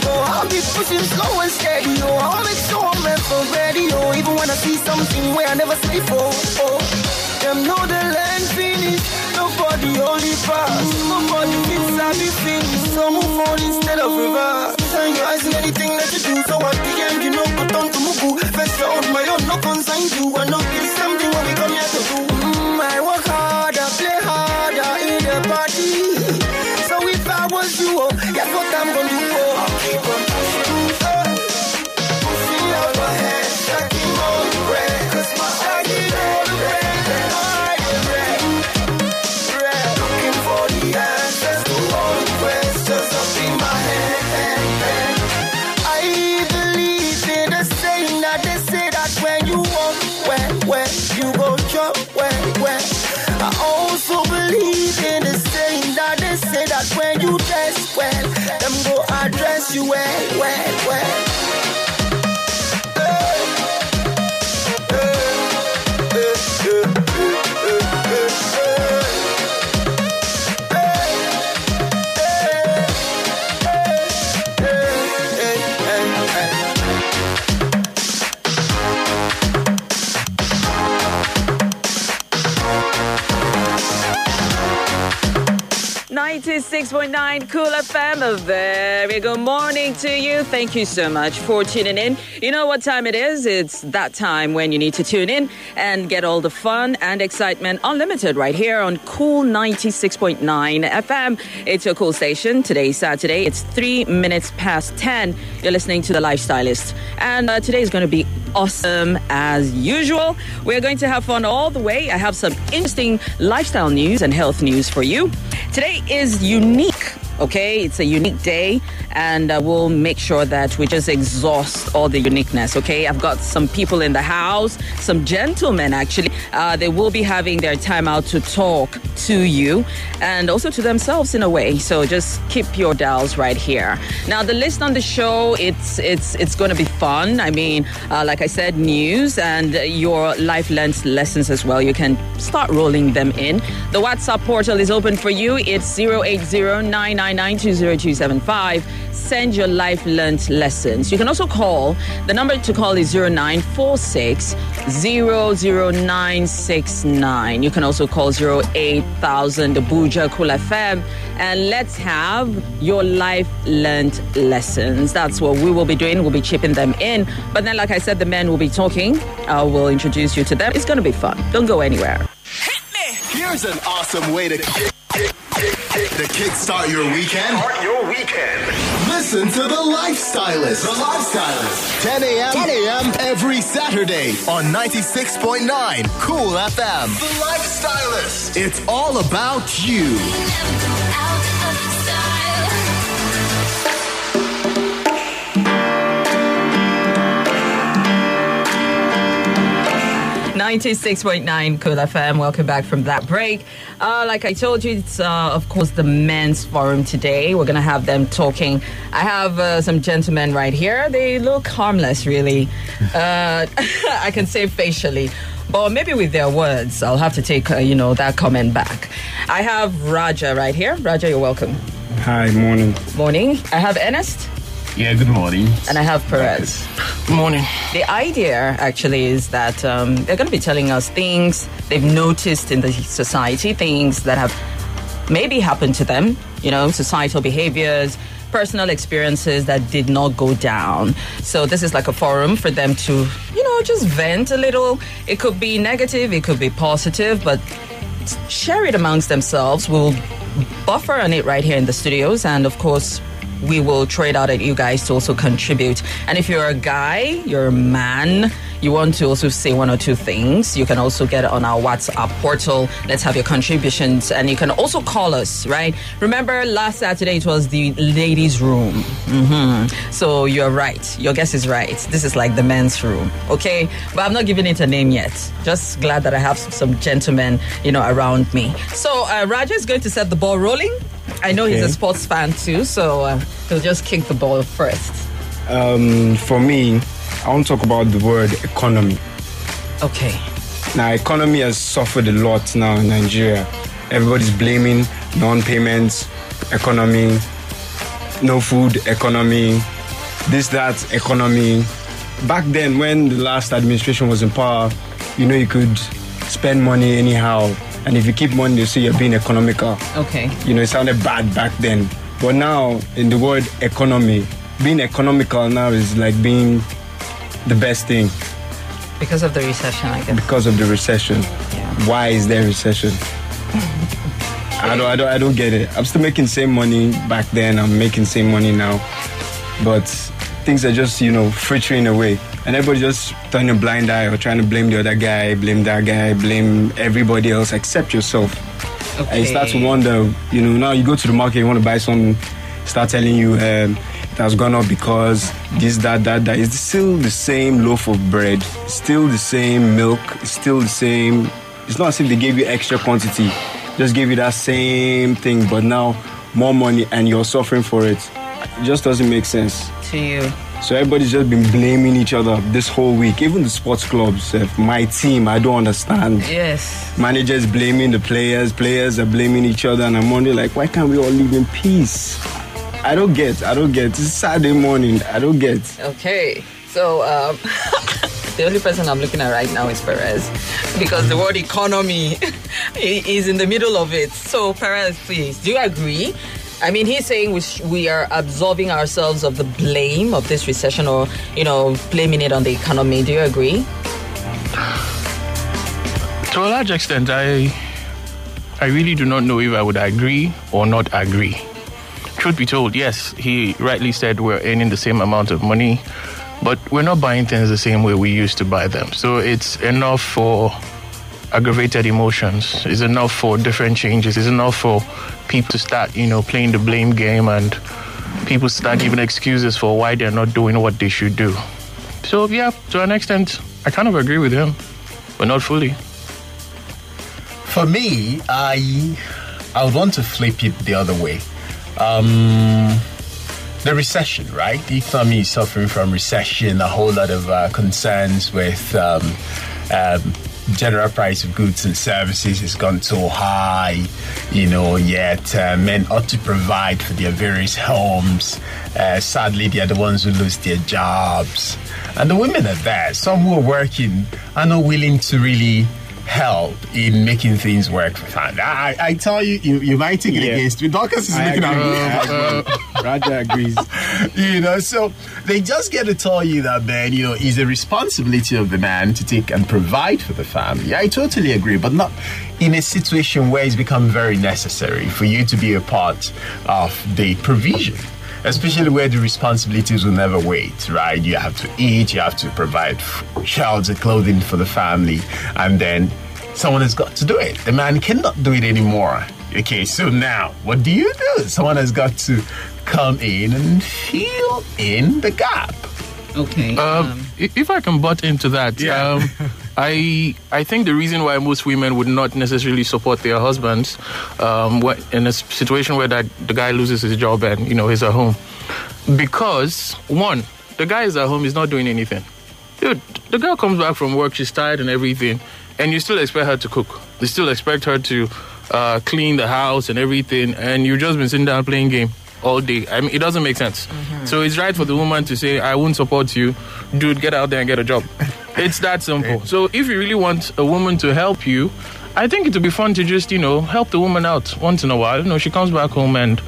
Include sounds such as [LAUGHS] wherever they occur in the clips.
go, I'll be pushing slow and steady. Oh, I'll make sure I'm meant for ready. Oh, even when I see something where I never see before. Oh, them know the land finish. Nobody only pass. Nobody fits happy finish. So move on instead of reverse. Turn your eyes in anything that you do. So at the end, you know, put on to Mugu. First on my own, no consign you. I know it's something what we come here to do. Address you 96.9 Cool FM. A very good morning to you. Thank you so much for tuning in. You know what time it is? It's that time when you need to tune in and get all the fun and excitement unlimited right here on Cool 96.9 FM. It's your cool station. Today, Saturday. It's three minutes past 10. You're listening to The Lifestylist. And uh, today is going to be awesome as usual. We're going to have fun all the way. I have some interesting lifestyle news and health news for you. Today is unique. Okay, it's a unique day, and uh, we'll make sure that we just exhaust all the uniqueness. Okay, I've got some people in the house, some gentlemen actually. Uh, they will be having their time out to talk to you and also to themselves in a way. So just keep your dials right here. Now, the list on the show it's it's it's going to be fun. I mean, uh, like I said, news and your life lens lessons as well. You can start rolling them in. The WhatsApp portal is open for you. It's 080 Send your life learned lessons. You can also call. The number to call is 0946 00969. You can also call 08000 Abuja Cool FM. And let's have your life learned lessons. That's what we will be doing. We'll be chipping them in. But then, like I said, the men will be talking. I will introduce you to them. It's going to be fun. Don't go anywhere. Hit me! Here's an awesome way to to kickstart your weekend. Start your weekend. Listen to the Lifestylist. The Lifestylist. 10 a.m. 10 a.m. every Saturday on 96.9 Cool FM. The Lifestylist. It's all about you. Ninety-six point nine Cool FM. Welcome back from that break. Uh, like I told you, it's uh, of course the men's forum today. We're gonna have them talking. I have uh, some gentlemen right here. They look harmless, really. [LAUGHS] Uh, [LAUGHS] I can say facially. But maybe with their words, I'll have to take, uh, you know, that comment back. I have Raja right here. Raja, you're welcome. Hi, morning. Morning. I have Ernest Yeah, good morning. and I have Perez. Good morning. The idea actually is that um, they're going to be telling us things they've noticed in the society, things that have maybe happened to them, you know, societal behaviors, personal experiences that did not go down. So this is like a forum for them to, you know, just vent a little. It could be negative, it could be positive, but share it amongst themselves. We'll buffer on it right here in the studios, and of course, we will throw it out at you guys to also contribute. And if you're a guy, you're a man, you want to also say one or two things, you can also get it on our WhatsApp portal. Let's have your contributions. And you can also call us, right? Remember, last Saturday it was the ladies' room. hmm So you're right. Your guess is right. This is like the men's room, okay? But I'm not giving it a name yet. Just glad that I have some gentlemen, you know, around me. So uh, Roger is going to set the ball rolling. I know he's a sports fan too, so uh, he'll just kick the ball first. Um, for me, I want to talk about the word economy. Okay. Now, economy has suffered a lot now in Nigeria. Everybody's blaming non-payments, economy, no food, economy, this, that, economy. Back then, when the last administration was in power, you know, you could spend money anyhow. And if you keep money, they say you're being economical. Okay. you know, it sounded bad back then. But now, in the word economy, being economical now is like being the best thing Because of the recession, I guess. because of the recession. Yeah. Why is there recession? I don't, I don't, I don't get it. I'm still making same money back then. I'm making same money now, but things are just, you know, frittering away, and everybody just turning a blind eye or trying to blame the other guy, blame that guy, blame everybody else except yourself. And you start to wonder, you know, now you go to the market, you want to buy something, start telling you um, has gone up because this, that, that, that. It's still the same loaf of bread, still the same milk, still the same. It's not as if they gave you extra quantity, just gave you that same thing, but now more money and you're suffering for it. It just doesn't make sense. to you. So everybody's just been blaming each other this whole week. Even the sports clubs, my team, I don't understand Yes. managers blaming the players, players are blaming each other, and I'm wondering like, why can't we all live in peace? I don't get, I don't get. It's Saturday morning, I don't get. Okay. So um, [LAUGHS] the only person I'm looking at right now is Perez because the word economy [LAUGHS] is in the middle of it. So Perez, please, do you agree? I mean, he's saying we, sh- we are absolving ourselves of the blame of this recession or, you know, blaming it on the economy. Do you agree? To a large extent, I I really do not know if I would agree or not agree. Truth be told, yes, he rightly said we're earning the same amount of money, but we're not buying things the same way we used to buy them. So it's enough for aggravated emotions. It's enough for different changes. It's enough for people to start, you know, playing the blame game and people start giving excuses for why they're not doing what they should do. So yeah, to an extent, I kind of agree with him, but not fully. For me, I I would want to flip it the other way. Um, the recession, right? The economy is suffering from recession. A whole lot of uh, concerns with um, um, general price of goods and services has gone so high. You know, yet uh, men ought to provide for their various homes. Uh, sadly, they are the ones who lose their jobs, and the women are there. Some who are working are not willing to really help in making things work for the family. I, I tell you, you, you might take it Yeah. against me. Dorcas is I looking at agree. me. Agree. Uh, uh, Raja agrees. [LAUGHS] you know, so they just get to tell you that, man, you know, it's a responsibility of the man to take and provide for the family. I totally agree, but not in a situation where it's become very necessary for you to be a part of the provision. Especially where the responsibilities will never wait, right? You have to eat, you have to provide f- shelter, clothing for the family, and then someone has got to do it. The man cannot do it anymore. Okay, so now what do you do? Someone has got to come in and fill in the gap. Okay. Um, i- if I can butt into that, Yeah. um, [LAUGHS] I I think the reason why most women would not necessarily support their husbands um, in a situation where that the guy loses his job and you know he's at home, because one, the guy is at home, he's not doing anything. Dude, the girl comes back from work, she's tired and everything, and you still expect her to cook. You still expect her to uh, clean the house and everything, and you've just been sitting down playing game all day. I mean, it doesn't make sense. Mm-hmm. So it's right for the woman to say, "I won't support you, dude. Get out there and get a job." [LAUGHS] it's that simple. So if you really want a woman to help you, I think it would be fun to just you know help the woman out once in a while. You know, she comes back home and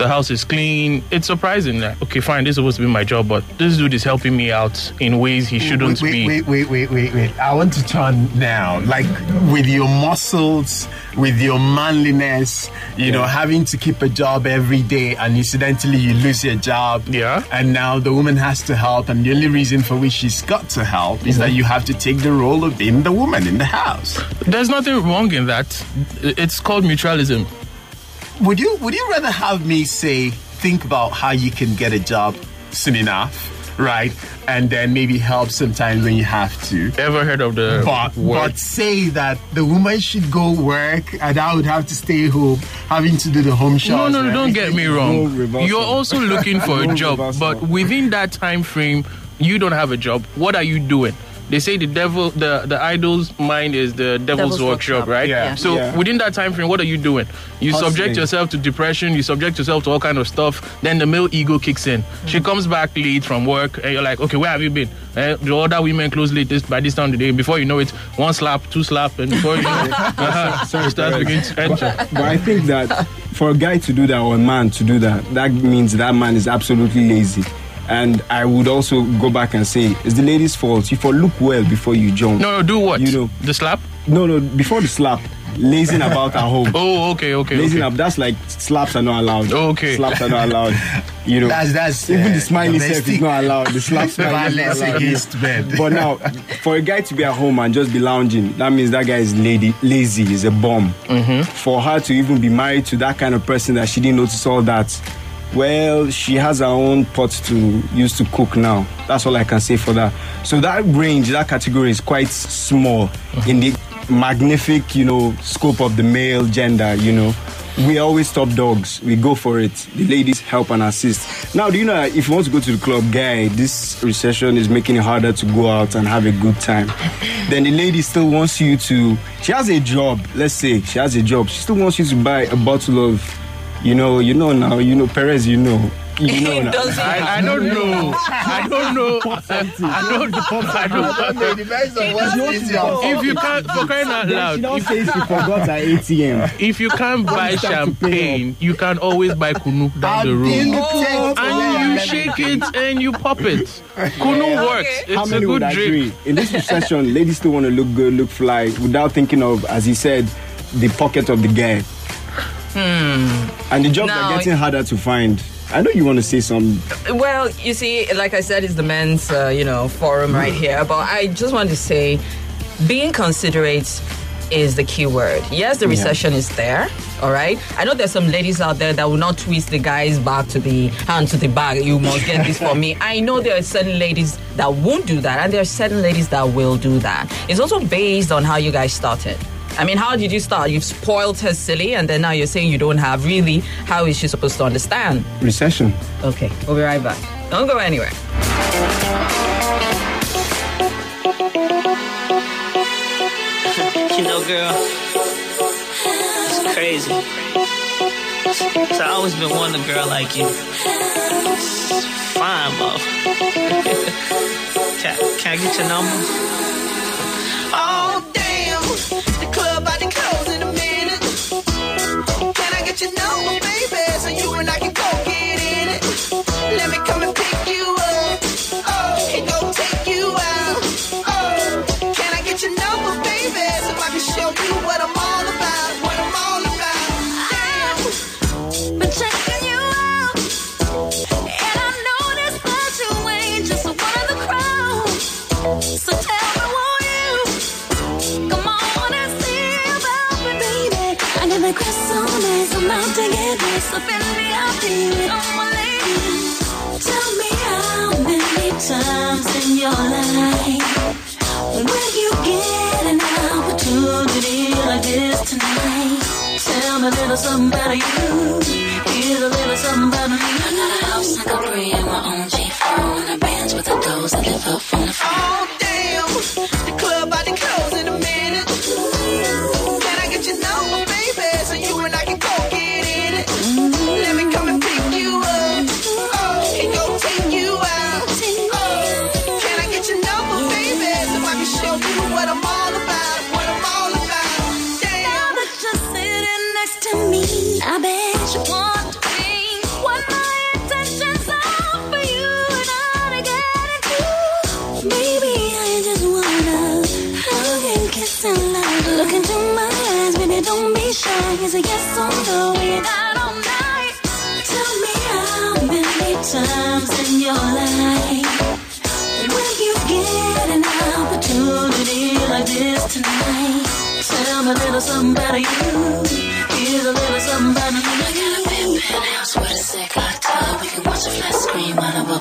The house is clean. It's surprising that okay, fine, this is supposed to be my job, but this dude is helping me out in ways he shouldn't wait, be. Wait, wait, wait, wait, wait. I want to turn now. Like with your muscles, with your manliness, you know, having to keep a job every day and incidentally you lose your job. Yeah. And now the woman has to help and the only reason for which she's got to help is that mm-hmm. you have to take the role of being the woman in the house. There's nothing wrong in that. It's called mutualism. Would you would you rather have me say think about how you can get a job soon enough, right? And then maybe help sometimes when you have to. Ever heard of the But, word? but say that the woman should go work and I would have to stay home having to do the home No, chores. no, no, and don't get me wrong. No. You're also looking for a job, but within that time frame, you don't have a job. What are you doing? They say the devil, the the idol's mind is the devil's, Devil's workshop, workshop, right? yeah. So Yeah. within that time frame, what are you doing? You Hustling. subject yourself to depression. You subject yourself to all kind of stuff. Then the male ego kicks in. She comes back late from work, and you're like, okay, where have you been? Eh, the other women close late this, by this time of the day. Before you know it, one slap, two slap, and before you know it, [LAUGHS] Sorry, it starts Perez. beginning to enter. But, but I think that for a guy to do that or a man to do that, that means that man is absolutely lazy. And I would also go back and say, it's the lady's fault. You for look well before you jump. No, no, do what? You know. the slap. no, no, before the slap, lazing about at home. [LAUGHS] Oh, okay, okay, Lazing okay. up, that's like slaps are not allowed. Okay. Slaps are not allowed. You know. That's that's even uh, the smiley self is not allowed. The slap smiley is violence not allowed. against men. But now, for a guy to be at home and just be lounging, that means that guy is lady, lazy, is a bum. Mm-hmm. For her to even be married to that kind of person that she didn't notice all that, well, she has her own pot to use to cook now. That's all I can say for that. So that range, that category is quite small in the magnific, you know, scope of the male gender, you know. We always top dogs. We go for it. The ladies help and assist. Now, do you know if you want to go to the club, guy, this recession is making it harder to go out and have a good time. Then the lady still wants you to. She has a job. Let's say she has a job. She still wants you to buy a bottle of, you know, you know now, you know Perez, you know, you know now. I, [LAUGHS] I don't know. I don't know. I don't. I don't. depends on what is your If you can't, for crying out She loud, don't if, say [LAUGHS] she forgot her ATM. if you can't buy it's time to pay champagne, you can always buy kunu down the been road. Oh, and you shake it and you pop it. [LAUGHS] Kunu works. Okay. How It's a many would good drink. agree? In this recession, ladies still want to look good, look fly, without thinking of, as he said, the pocket of the guy. And the jobs Now- are getting harder to find. I know you want to say some. Well, you see, like I said, it's the men's, uh, you know, forum right here. But I just want to say, being considerate is the key word. Yes, the recession is there. All right. I know there's some ladies out there that will not twist the guy's back to the hand to the bag. You must get this for me. [LAUGHS] I know there are certain ladies that won't do that, and there are certain ladies that will do that. It's also based on how you guys started. I mean, how did you start? You've spoiled her silly, and then now you're saying you don't have. Really, how is she supposed to understand? Recession. Okay, we'll be right back. Don't go anywhere. You know, girl, it's crazy. So I always been wanting a girl like you. It's Fine, love. [LAUGHS] can, can I get your number? Can I Tell me how many times in your life Will you get an opportunity like this tonight? Tell a little something about you. Here's a little something about me. I got a in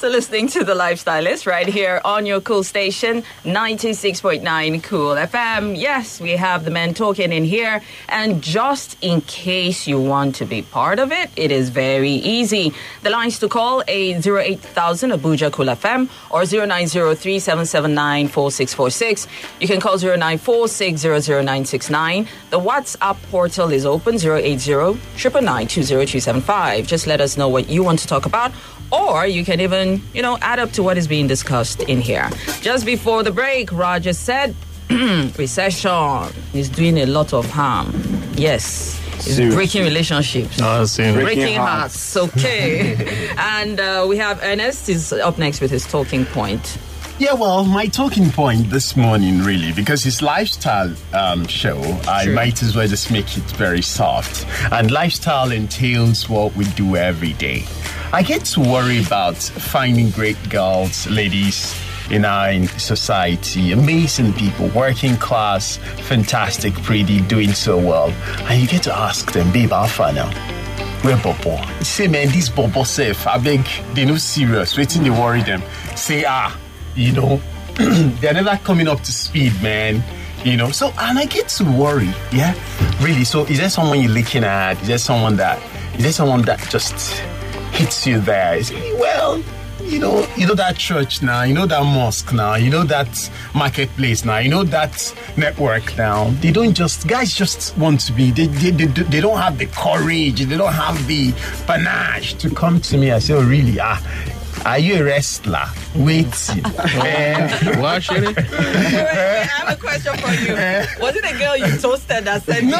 still listening to The Lifestylist right here on your cool station, 96.9 Cool FM. Yes, we have the men talking in here. And just in case you want to be part of it, it is very easy. The lines to call a 08000 Abuja Cool FM or 0903 779 4646. You can call 0946 00969. The WhatsApp portal is open 080 999 20275. Just let us know what you want to talk about or you can even, you know, add up to what is being discussed in here. Just before the break, Roger said [CLEARS THROAT] recession is doing a lot of harm. Yes. It's Seriously. breaking relationships. I was saying, Breaking Breaking hearts. hearts. Okay. [LAUGHS] and uh, we have Ernest is up next with his talking point. Yeah, well, my talking point this morning, really, because it's lifestyle um, show, I Sure. might as well just make it very soft. And lifestyle entails what we do every day. I get to worry about finding great girls, ladies in our society, amazing people, working class, fantastic, pretty, doing so well. And you get to ask them, babe, how far now? Where Bobo? Say, man, this Bobo safe. I beg, they no serious. Waiting, they worry them. Say, ah, you know, [CLEARS THROAT] they're never coming up to speed, man. You know, so and I get to worry, yeah, really. So, is there someone you're looking at? Is there someone that, is there someone that just hits you there? Is well, you know, you know that church now, you know that mosque now, you know that marketplace now, you know that network now. They don't just guys just want to be. They they, they, they don't have the courage. They don't have the panache to come to me and say, "Oh, really? Ah, are you a wrestler? Wait, eh, [LAUGHS] what, Sherry? I have a question for you. Was it a girl you toasted that said no,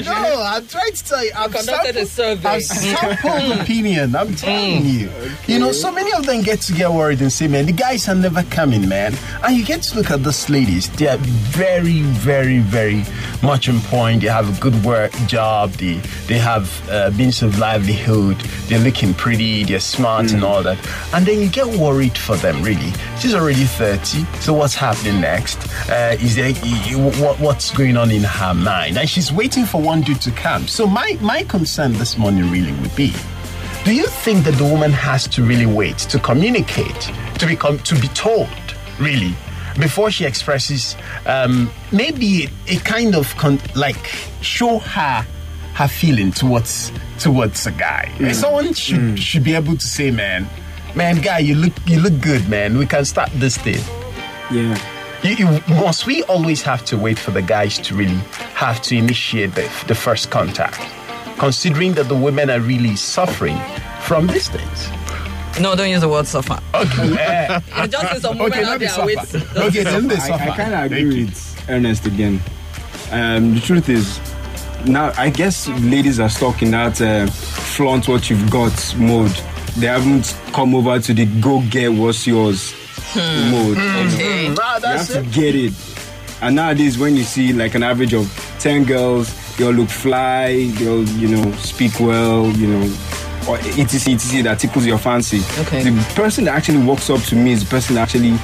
no. I'm trying to tell you. I've conducted a sampled- I've survey. sampled [LAUGHS] opinion. I'm telling you. You know, so many of them get to get worried and say, man, the guys are never coming, man. And you get to look at these ladies. They are very, very, very much on point. They have a good work job. They they have uh, means of livelihood. They're looking pretty. They're smart and all that. And then you get worried for them, really. She's already 30. So what's happening next? Uh, is there what, what's going on in her mind? And she's waiting for one dude to come. So my, my concern this morning really would be do you think that the woman has to really wait to communicate, to become, to be told, really, before she expresses, um, maybe a kind of con- like show her her feeling towards towards a guy. Someone should should be able to say, man, man, guy, you look you look good, man. We can start this thing. Yeah. You, you, must we always have to wait for the guys to really have to initiate the, the first contact, considering that the women are really suffering from these things? No, don't use the word suffer. Okay, [LAUGHS] eh, just in some women okay, out let me with. Okay, then they I, suffer. I kind of agree with Ernest again. Um, the truth is, now I guess ladies are stuck in that uh, flaunt what you've got mode. They haven't come over to the go get what's yours mode. Okay. Ah, You that's have it. to get it. And nowadays, when you see like an average of 10 girls, they all look fly, they all, you know, speak well, you know, or etc, etc, that tickles your fancy. Okay. The person that actually walks up to me is the person that actually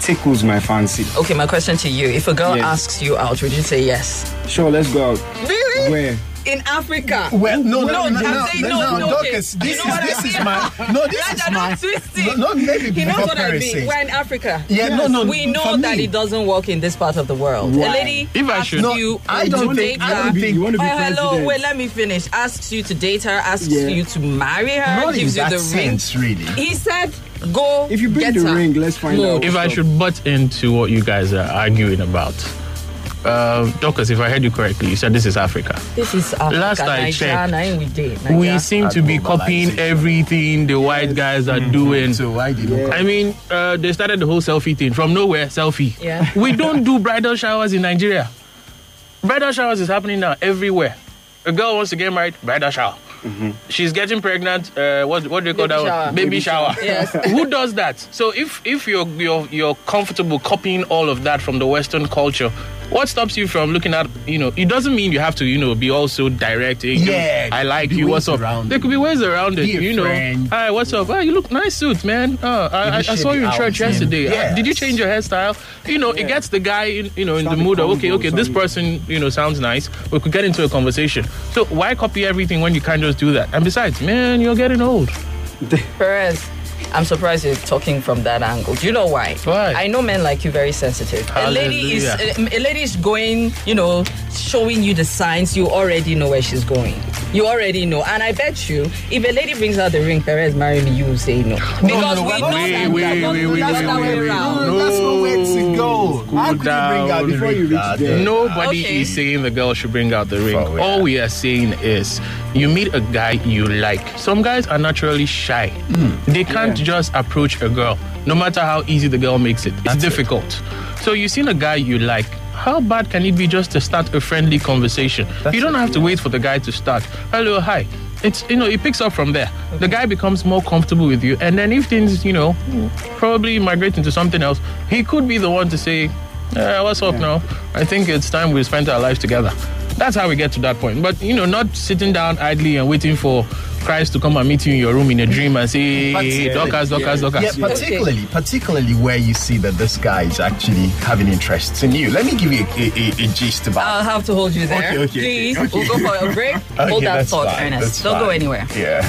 tickles my fancy. Okay, my question to you: If a girl Yes. asks you out, would you say yes? Sure, let's go out. Really? Where? In Africa? Well, no, no, No, no, no, no, saying no, no, no, no, okay. Dorcas, You this know is what I this is my no, this is my twist no, no, maybe He knows what I Perez mean. We're in Africa. Yeah, no, no. We know that me, it doesn't work in this part of the world. A lady If I asks should- No, you I to don't date think- I her. don't think- You want to be oh, hello, president. wait, let me finish. Asks you to date her, asks Yeah. you to marry her, not in gives you that the ring. really. He said, go If you bring get the her. ring, let's find No. out. If I should butt into what you guys are arguing about, uh, Dorcas, if I heard you correctly, you said this is Africa. This is Africa. Last I Niger, checked, Nine we. We seem to be copying everything the white guys are doing. So why did you? I mean, uh, they started the whole selfie thing from nowhere. Selfie. Yeah. [LAUGHS] We don't do bridal showers in Nigeria. Bridal showers is happening now everywhere. A girl wants to get married, bridal shower. She's getting pregnant. Uh, what what do you call Baby that? shower. one? Baby, shower. Yes. [LAUGHS] Who does that? So if if you're you're you're comfortable copying all of that from the Western culture. What stops you from looking at, you know, it doesn't mean you have to, you know, be also direct. you know, Yeah, I like you, what's up? around There could be ways around it, Be you know. friend. Hi, what's up? Oh, you look nice suit, man. Oh, I, I, I saw you in church outing. yesterday. Uh, Did you change your hairstyle? You know, it gets the guy, in, you know, in Start the the mood of okay, convo, okay, this person, you know, sounds nice. We could get into a conversation. So why copy everything when you can't just do that? And besides, man, you're getting old. [LAUGHS] Perez, I'm surprised you're talking from that angle. Do you know why? Why? I know men like you very sensitive. A lady is a, a lady is going, you know, showing you the signs. You already know where she's going. You already know. And I bet you, if a lady brings out the ring, Perez, marry me, you will say no. Because no, no, we know not- that Wait, that wait, doesn't wait, go wait, the wait, wait, way wait. around. No, that's no way to go. Cool How could down. you bring out the Before you ring reach card? there. Nobody Okay. is saying the girl should bring out the ring. Oh, yeah. All we are saying is you meet a guy you like. Some guys are naturally shy. Hmm. They can't just approach a girl, no matter how easy the girl makes it. It's That's it. difficult. So you've seen a guy you like. How bad can it be just to start a friendly conversation? That's you don't have to wait for the guy to start. Hello, hi. It's you know, it picks up from there. The guy becomes more comfortable with you, and then if things, you know, probably migrate into something else, he could be the one to say, uh, what's up now? I think it's time we spent our lives together. That's how we get to that point. But you know, not sitting down idly and waiting for Christ to come and meet you in your room in a dream and say, hey, Dorcas, Dorcas, Dorcas. Yeah, particularly, particularly where you see that this guy is actually having interests in you. Let me give you a, a, a, a gist about. I'll have to hold you there. Okay, okay, Please, okay, okay. we'll go for a break. [LAUGHS] Okay, hold that thought, fine, Ernest. Don't go anywhere. Yeah.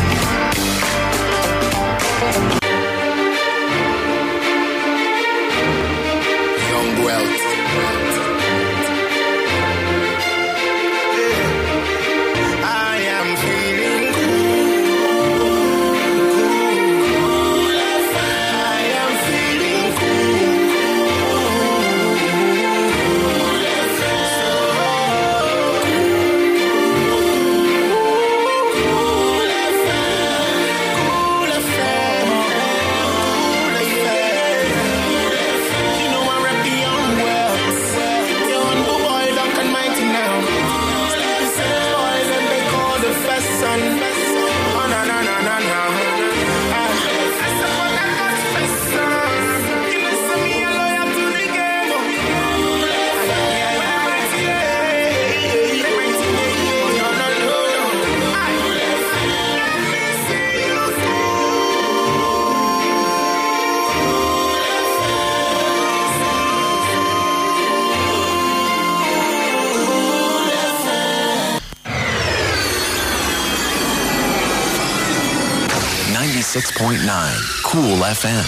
96.9 Cool FM.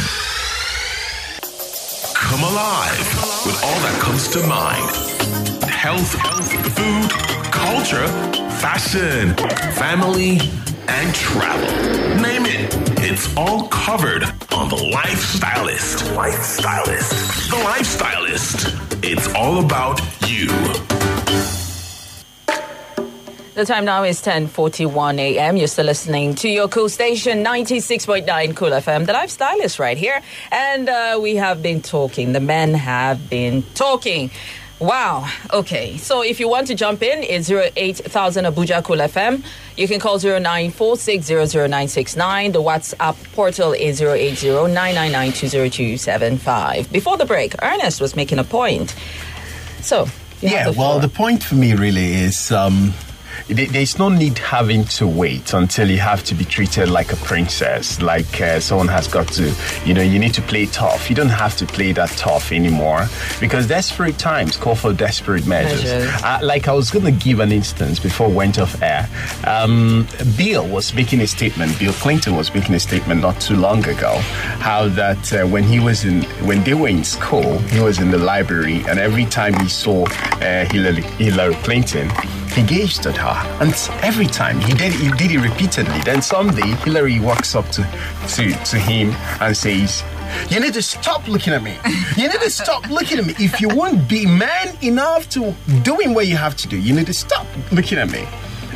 Come alive with all that comes to mind health, food, culture, fashion, family, and travel. Name it. It's all covered on The Lifestylist. Lifestylist. The Lifestylist. It's all about you. The time now is 10:41 a.m. You're still listening to your cool station 96.9 Cool FM. The lifestyle is right here, and uh, we have been talking. The men have been talking. Wow. Okay. So if you want to jump in, it's 08000 Abuja Cool FM. You can call 0946000969. The WhatsApp portal is 080-999-20275. Before the break, Ernest was making a point. So, Yeah, the well, the point for me really is um, there's no need having to wait until you have to be treated like a princess, like uh, someone has got to, you know, you need to play tough. You don't have to play that tough anymore because desperate times call for desperate measures. Measures. Uh, like I was going to give an instance before we went off air. Um, Bill was making a statement. Bill Clinton was making a statement not too long ago, how that uh, when he was in, when they were in school, he was in the library, and every time he saw uh, Hillary, Hillary Clinton, he gazed at her, and every time he did, he did it repeatedly. Then someday Hillary walks up to to, to him and says. You need to stop looking at me. You need to stop looking at me. If you won't be man enough to doing what you have to do, you need to stop looking at me.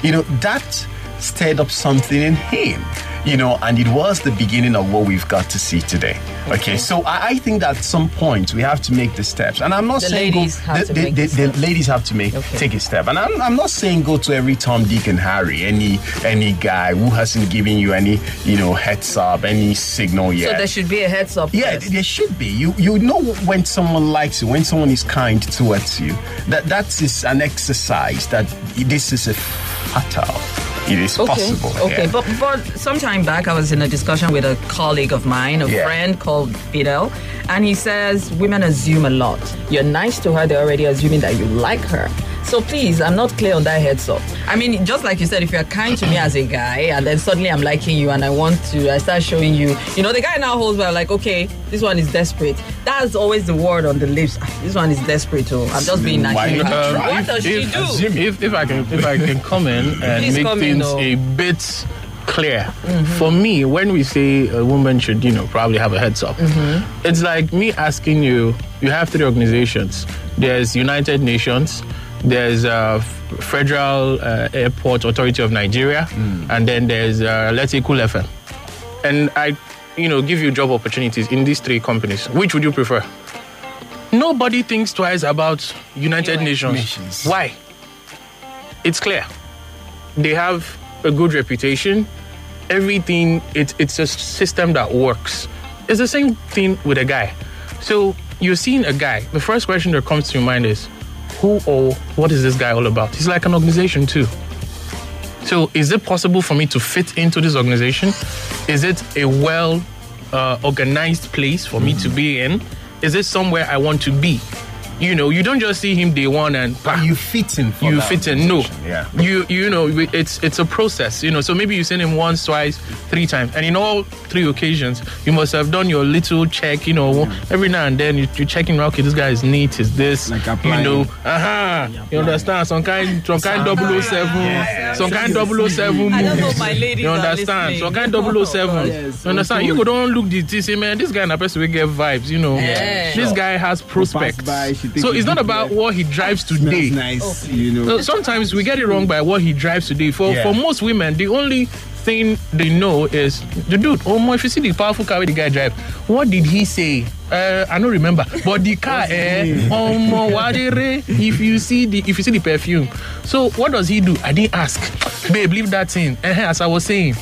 You know, that stirred up something in him, you know, and it was the beginning of what we've got to see today. Okay, so I, I think that at some point we have to make the steps. And I'm not The saying ladies go, have the, to the- make the the ladies have to make Okay. take a step. And I'm, I'm not saying go to every Tom, Dick, and Harry, any any guy who hasn't given you any, you know, heads up, any signal yet. So there should be a heads up. Yeah, first. there should be. You you know when someone likes you, when someone is kind towards you. That that is an exercise. That this is a fatal. It is Okay. possible. Okay, yeah. but but some time back, I was in a discussion with a colleague of mine, a Yeah. friend called Fidel, and he says women assume a lot. You're nice to her; they're already assuming that you like her. So please, I'm not clear on that heads up. I mean, just like you said, if you're kind to me as a guy, and then suddenly I'm liking you, and I want to, I start showing you, you know, the guy now holds back, like, okay, this one is desperate. That's always the word on the lips. "Ah, This one is desperate. too. I'm just being nice. Why to not What does she do? If, if I can if I can come in [LAUGHS] and Please make come in, things oh. a bit clear. For me, when we say a woman should, you know, probably have a heads up, it's like me asking you. You have three organizations. There's United Nations. There's uh, F- Federal uh, Airport Authority of Nigeria, and then there's uh, let's say Cool FM. And I, you know, give you job opportunities in these three companies. Which would you prefer? Nobody thinks twice about United Nations. Nations. Why? It's clear. They have a good reputation. Everything, it's, it's a system that works. It's the same thing with a guy. So you're seeing a guy. The first question that comes to your mind is, who or what is this guy all about? He's like an organization too. So, is it possible for me to fit into this organization? Is it a well uh, organized place for me to be in? Is it somewhere I want to be? You know, you don't just see him day one and bah, you fit in. For you fit in. No, Yeah. you you know it's it's a process. You know, so maybe you seen him once, twice, three times, and in all three occasions, you must have done your little check. You know, every now and then you, you're checking. Okay, this guy is neat. Is this? Like you applying. know, uh-huh. You understand? Some kind, some kind 007, some kind 007 I don't know my ladies You understand? Some kind 007. [LAUGHS] Yes, you understand? You go don't look the this, say, man, this guy na person will get vibes. You know, Yeah. this guy has prospects. By, take So it's not about breath. what he drives today. Smells nice, you know. No, sometimes we get it wrong by what he drives today. For Yeah. for most women, the only thing they know is the dude. Oh, my, if you see the powerful car where the guy drive, what did he say? Uh, I don't remember. But the car, eh? [LAUGHS] Oh, mo, wadere, if you see the if you see the perfume. So what does he do? I didn't ask. Babe, leave that thing. Eh, as I was saying.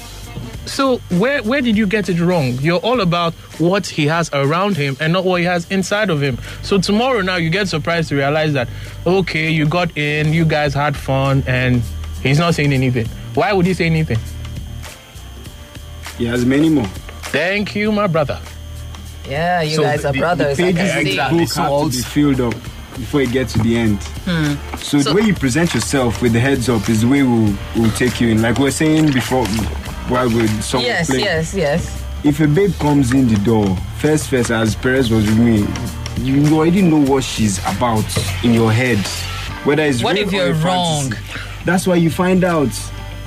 So where where did you get it wrong? You're all about what he has around him and not what he has inside of him. So tomorrow now you get surprised to realize that okay, you got in, you guys had fun, and he's not saying anything. Why would he say anything? He has many more. Thank you, my brother. Yeah, you So guys are the- brothers. I Pages can of see. the Exactly. book So have to be filled up before you get to the end. So, So- the way you present yourself with the heads up is the way we'll, we'll take you in. Like we were saying before, while we song Yes, playing. yes, yes. If a babe comes in the door, first, first, as Perez was with me, you already know what she's about in your head. Whether it's What if you're a wrong? That's why you find out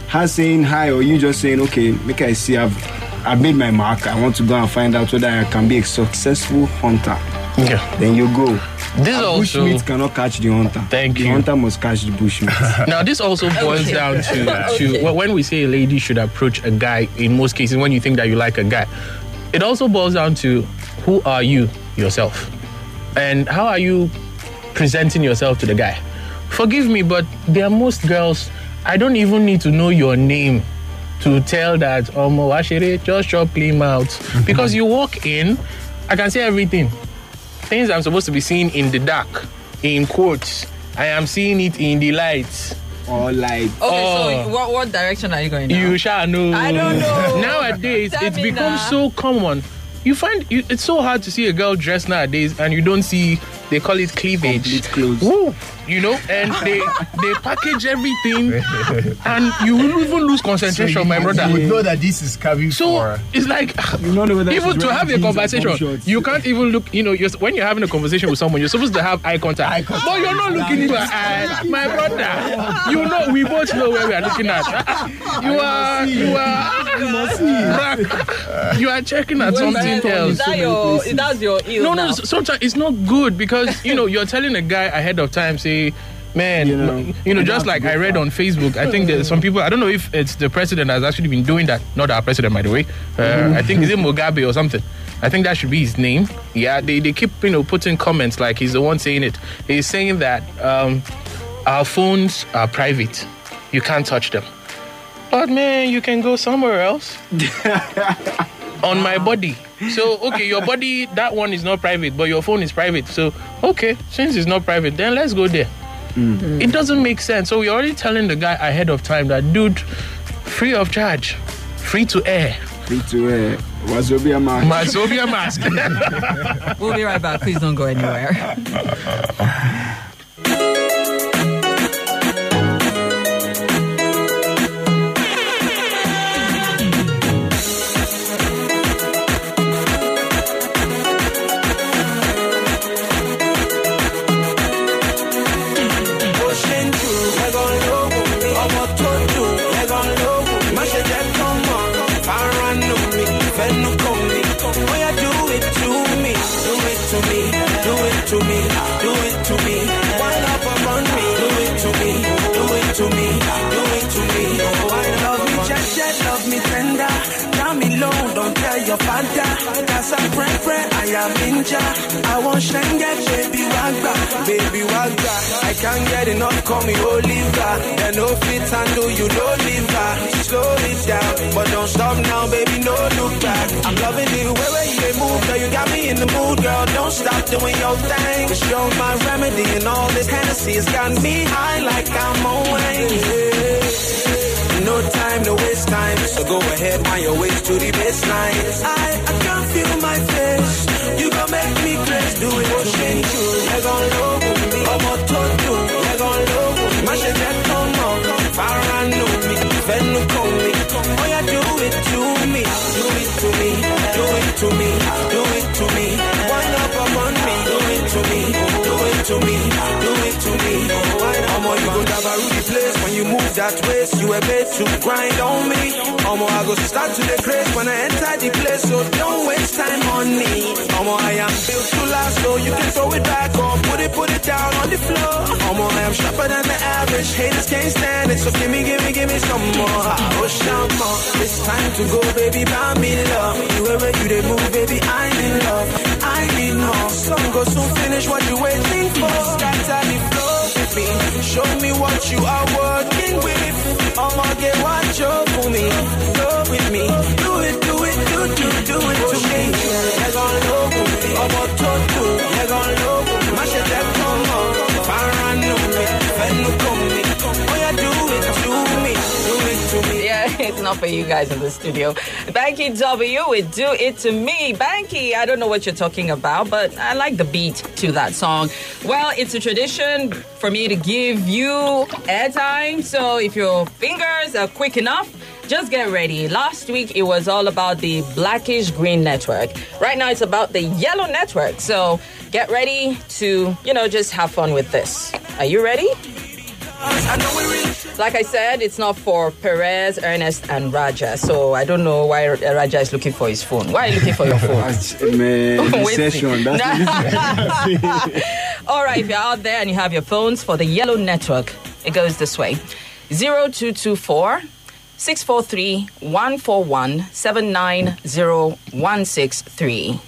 her saying hi or you just saying, okay, make I see, I've, I've made my mark. I want to go and find out whether I can be a successful hunter. Yeah. Then you go. This A also bushmeat cannot catch the hunter. Thank you. the hunter must catch the bushmeat. [LAUGHS] now this also boils Okay. down to, [LAUGHS] Okay. to when we say a lady should approach a guy in most cases when you think that you like a guy it also boils down to who are you yourself and how are you presenting yourself to the guy forgive me but there are most girls i don't even need to know your name to tell that Oh, um Washere, just shop clean mouth [LAUGHS] because you walk in i can see everything things I'm supposed to be seeing in the dark, in quotes, I am seeing it in the light. or like Okay, Oh. so what, what direction are you going now? You shall know. I don't know. Nowadays, Tell it's become now. so common. You find you, it's so hard to see a girl dressed nowadays, and you don't see. They call it cleavage. complete. Woo, you know, and [LAUGHS] they they package everything, and you will even lose concentration, my brother. You know that this is coming So for. it's like [LAUGHS] You know even she's to have a conversation, you can't even look. You know, you're, when you're having a conversation with someone, you're supposed to have eye contact. Eye contact. But you're not looking into her eye, my brother. You know, we both know where we are looking at. [LAUGHS] You are, you are, you are checking at Wait, something is else. that your, that's your ill No, now? no. Sometimes it's not good because you know you're telling a guy ahead of time, say, man, You know, know, you have just like I read on Facebook. I think there's some people. I don't know if it's the president has actually been doing that. Not our president, by the way. Uh, I think is it Mugabe or something. I think that should be his name. Yeah, they, they keep you know putting comments like he's the one saying it. He's saying that um, our phones are private. You can't touch them. But man, you can go somewhere else [LAUGHS] on my body. So okay, your body that one is not private, but your phone is private. So okay, since it's not private, then let's go there. Mm. It doesn't make sense. So we're already telling the guy ahead of time that dude, free of charge, free to air, free to wear Wazobia mask. Mazobia mask. [LAUGHS] We'll be right back. Please don't go anywhere. [LAUGHS] that's a pray pray I am ninja I want shenge baby wagba baby wagba I can't get enough call me Oliver they no fit handle you no liver. Slow it down but don't stop now baby no look back. I'm loving the way where you move girl? You got me in the mood girl. Don't stop doing your thing. Cause you're my remedy and all this Hennessy has got me high like I'm on Wayne no time, no waste time. So go ahead, wind your waist to the baseline. I, I can't feel my face. You gon' make me crazy. Do it to me. Leg on low, ọmọ tó dùn. Leg on low, má ṣe jẹ́ kán mọ̀. Faranu mi, fẹ́nu kàn mi. Oya do it to me, do it to me, do it to me, that waist. You were made to grind on me. Omo, I go start to the craze when I enter the place, so don't waste time on me. Omo, I am built to last, so you can throw it back or put it, put it down on the floor. Omo, I am sharper than the average. Haters can't stand it, so give me, give me, give me some more. Ah, oh, more. it's time to go, baby, buy me love. You ever you they move, baby, I'm in love. I need more. Some go soon finish what you waiting for. Scatter the me. Show me what you are working with. For you guys in the studio. Banky W would do it to me. Banky, I don't know what you're talking about, but I like the beat to that song. Well, it's a tradition for me to give you airtime. So if your fingers are quick enough, just get ready. Last week it was all about the blackish green network. Right now it's about the yellow network. So get ready to, you know, just have fun with this. Are you ready? Like I said, it's not for Perez, Ernest, and Raja. So I don't know why Raja is looking for his phone. Why are you looking for your phone? [LAUGHS] Man, [LAUGHS] session. [LAUGHS] All right, if you're out there and you have your phones for the yellow network, it goes this way 0224 643 141 790163.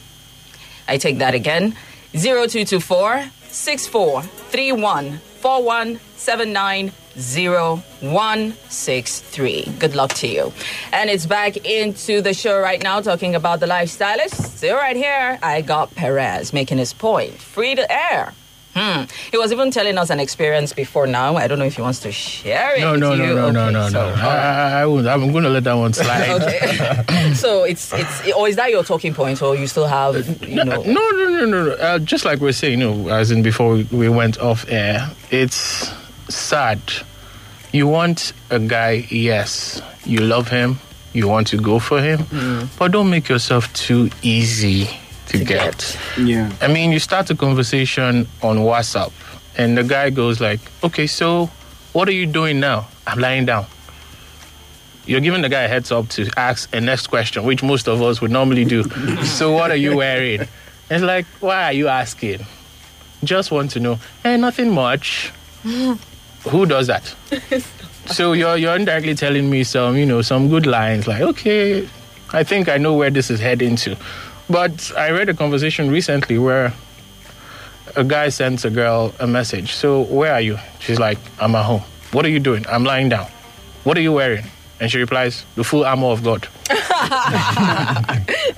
I take that again 0224 6431 41790163. Good luck to you. And it's back into the show right now talking about the lifestylist. Still right here, I got Perez making his point. Free to air. Hmm. He was even telling us an experience before now. I don't know if he wants to share it No, no, no, no, no, Okay, no, so- no. I, I, I I'm going to let that one slide. [LAUGHS] okay. [LAUGHS] so it's it's or is that your talking point, or you still have you know? No, no, no, no, no. Uh, just like we're saying, you know, as in before we, we went off air, it's sad. You want a guy, yes, you love him, you want to go for him, but don't make yourself too easy to, get. Yeah. I mean, you start a conversation on WhatsApp, and the guy goes like, "Okay, so what are you doing now?" I'm lying down. You're giving the guy a heads up to ask a next question, which most of us would normally do. [LAUGHS] so, what are you wearing? It's like, why are you asking? Just want to know. Hey, nothing much. [LAUGHS] Who does that? so you're you're indirectly telling me some, you know, some good lines like, okay, I think I know where this is heading to. But I read a conversation recently where a guy sends a girl a message. So where are you? She's like, I'm at home. What are you doing? I'm lying down. What are you wearing? And she replies, the full armor of God. [LAUGHS]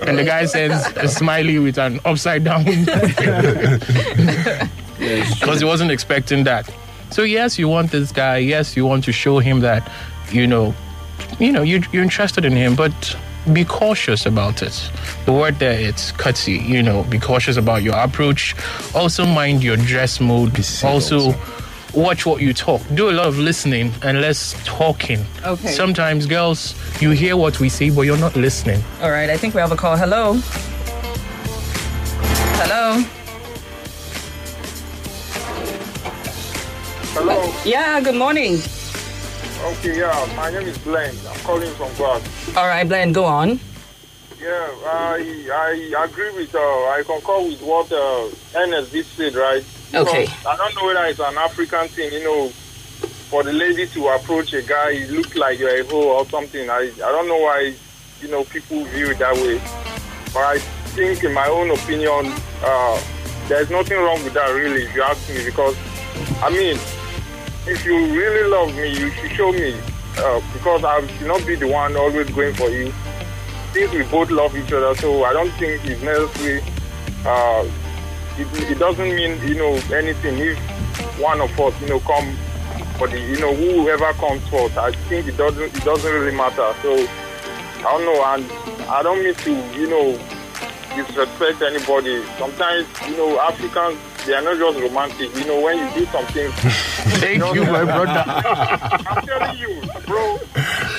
and the guy sends a smiley with an upside down [LAUGHS] because he wasn't expecting that. So yes, you want this guy. Yes, you want to show him that, you know, you know, you, you're interested in him, but be cautious about it. The word there, it's cutsy. You know, be cautious about your approach. Also, mind your dress mode. Also, watch what you talk. Do a lot of listening and less talking. Okay. Sometimes, girls, you hear what we say, but you're not listening. All right, I think we have a call. Hello. Hello. Hello. Yeah. Good morning. Okay, yeah, my name is Glenn. I'm calling from God. All right, Glenn, go on. Yeah, I I agree with uh I concur with what uh NSD said, right? Okay. I don't know whether it's an African thing, you know, for the lady to approach a guy, it looks like you're a hoe or something. I I don't know why, you know, people view it that way. But I think, in my own opinion, uh, there's nothing wrong with that, really, if you ask me, because I mean, if you really love me, you should show me. Uh, because I should not be the one always going for you. Since we both love each other, so I don't think it's necessary. Uh, it, it doesn't mean you know anything if one of us you know come for the you know whoever comes first. I think it doesn't it doesn't really matter. So I don't know, and I don't mean to you know disrespect anybody. Sometimes you know Africans they are not just romantic. You know when you do something. [LAUGHS] Thank you, my brother. [LAUGHS] I'm telling you, bro.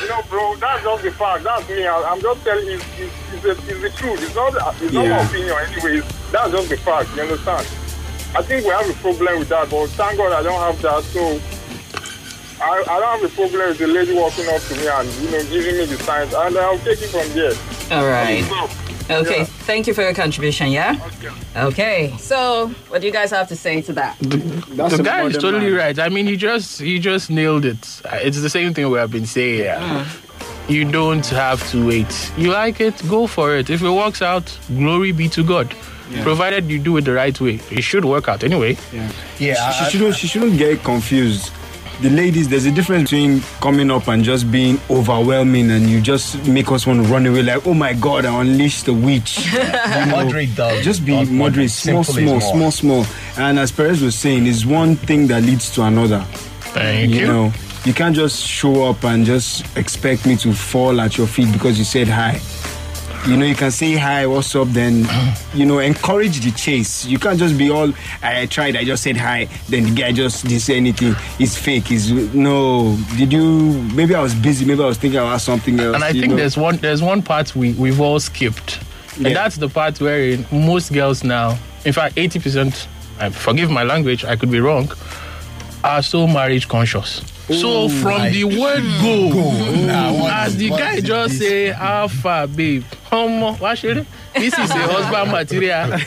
You know, bro. That's just the fact. That's me. I, I'm just telling you. It's, it's, it's, the, it's the truth. It's not. It's not my opinion, anyways. That's just the fact. You understand? I think we have a problem with that, but thank God I don't have that. So. I, I don't have a problem with the lady walking up to me and you know giving me the signs, and I'll take it from there. All right. So, Okay. Yeah. Thank you for your contribution. Yeah. Okay. So, what do you guys have to say to that? That's the guy is totally man. right. I mean, he just he just nailed it. Uh, It's the same thing we have been saying. You don't have to wait. You like it, go for it. If it works out, glory be to God. Provided you do it the right way, it should work out anyway. Yeah. Yeah, she, I- she shouldn't. She shouldn't get confused. The ladies, there's a difference between coming up and just being overwhelming, and you just make us want to run away. Like, oh my God, I unleashed the witch. [LAUGHS] You know, Moderate does. Just be not moderate, small, Simple small, small, small. And as Perez was saying, is one thing that leads to another. Thank you. You know, you can't just show up and just expect me to fall at your feet because you said hi. You know, you can say hi, what's up, then, you know, encourage the chase. You can't just be all, I tried, I just said hi, then the guy just didn't say anything. It's fake. It's, no. Did you, maybe I was busy, maybe I was thinking about something else. And I think know. there's one there's one part we we've all skipped, Yeah. and that's the part where most girls now, in fact, eighty percent, I forgive my language, I could be wrong, are so marriage conscious. So from the word go, Nah, what as the guy is just this? say, "How far, babe? Homo, what shit? This is a husband material."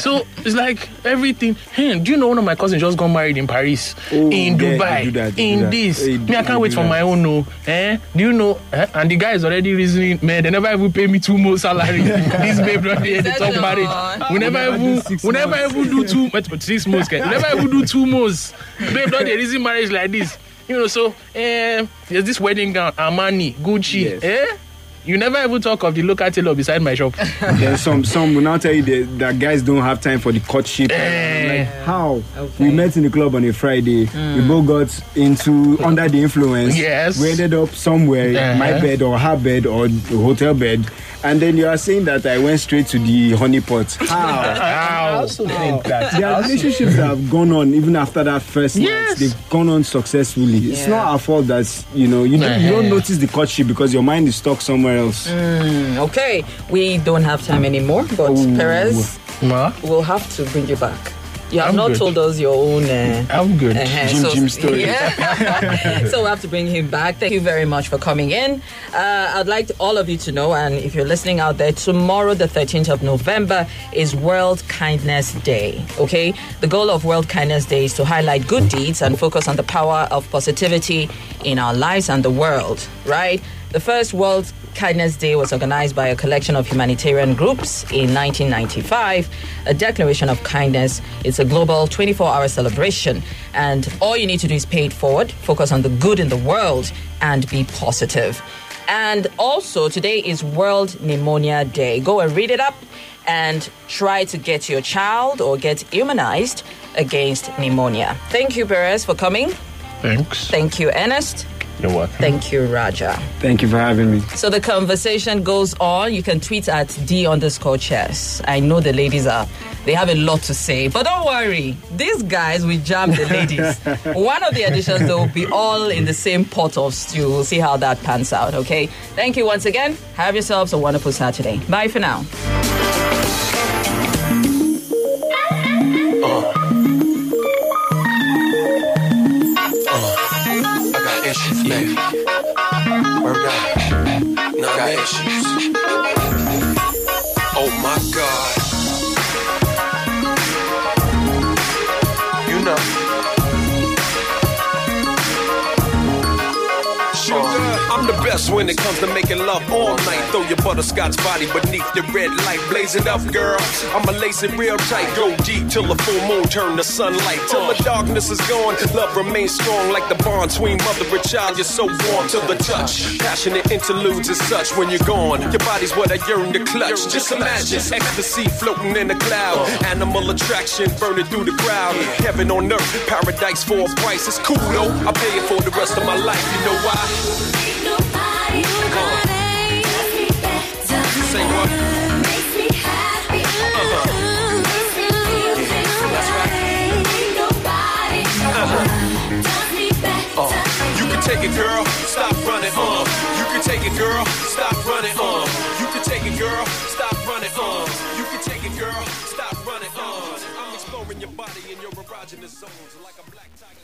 so it's like everything. Hey, do you know one of my cousins just got married in Paris, Oh, in Dubai, I that, in this? Hey, Me, I I can't wait for my own. No, eh? Do you know? Eh? And the guy is already reasoning. Man, they never even pay me two more salary. [LAUGHS] this babe don't dey dey talk Settle marriage. on. We never never even we never months. even do two but- but six months. ke. We never even do two months. Babe, don't they reason marriage like this? You know, so eh, there's this wedding gown, Armani, Gucci, Yes. eh? You never ever talk of the local tailor beside my shop. [LAUGHS] Then some some will now tell you that, that guys don't have time for the courtship. Eh. Like how we met in the club on a Friday. We both got into under the influence. Yes. We ended up somewhere, my Uh-huh. bed or her bed or the hotel bed. And then you are saying that I went straight to the honeypot. [LAUGHS] How? I also think that. There are relationships that have gone on even after that first Yes. night. They've gone on successfully. It's not our fault that you know you, don't- you don't notice the courtship because your mind is stuck somewhere else. Mm, okay, we don't have time anymore, but oh. Perez, Ma, we'll have to bring you back. You have I'm not good. told us your own. Uh, I'm good. uh-huh, Jim Jim story. [LAUGHS] Yeah. [LAUGHS] so we have to bring him back. Thank you very much for coming in. Uh, I'd like all of you to know, and if you're listening out there, tomorrow, the 13th of November, is World Kindness Day. Okay? The goal of World Kindness Day is to highlight good deeds and focus on the power of positivity in our lives and the world, right? The first World Kindness Day was organized by a collection of humanitarian groups in 1995. A declaration of kindness. It's a global 24 hour celebration. And all you need to do is pay it forward, focus on the good in the world, and be positive. And also, today is World Pneumonia Day. Go and read it up and try to get your child or get immunized against pneumonia. Thank you, Perez, for coming. thanks. Thank you, Ernest. You're welcome. Thank you, Raja. Thank you for having me. So the conversation goes on. You can tweet at D underscore chess. I know the ladies are, they have a lot to say. But don't worry, these guys will jam the ladies. [LAUGHS] One of the editions, they will be all in the same pot of stew. We'll see how that pans out, okay? Thank you once again. Have yourselves a wonderful Saturday. Bye for now. When it comes to making love all night. Throw your butterscotch body beneath the red light. Blaze it up, girl. I'ma lace it real tight. Go deep till the full moon turn to sunlight. Till the darkness is gone. Love remains strong like the bond between mother and child. You're so warm to the touch. Passionate interludes as such when you're gone. Your body's what I yearn to clutch. Just imagine ecstasy floating in the cloud. Animal attraction burning through the crowd. Heaven on earth, paradise for a price. It's cool though. I pay it for the rest of my life. You know why? Take it, girl. Stop running. Uh, you can take it, girl. Stop running. Uh, you can take it, girl. Stop running. Uh, you can take it, girl. Stop running. Uh, I'm exploring your body and your erogenous zones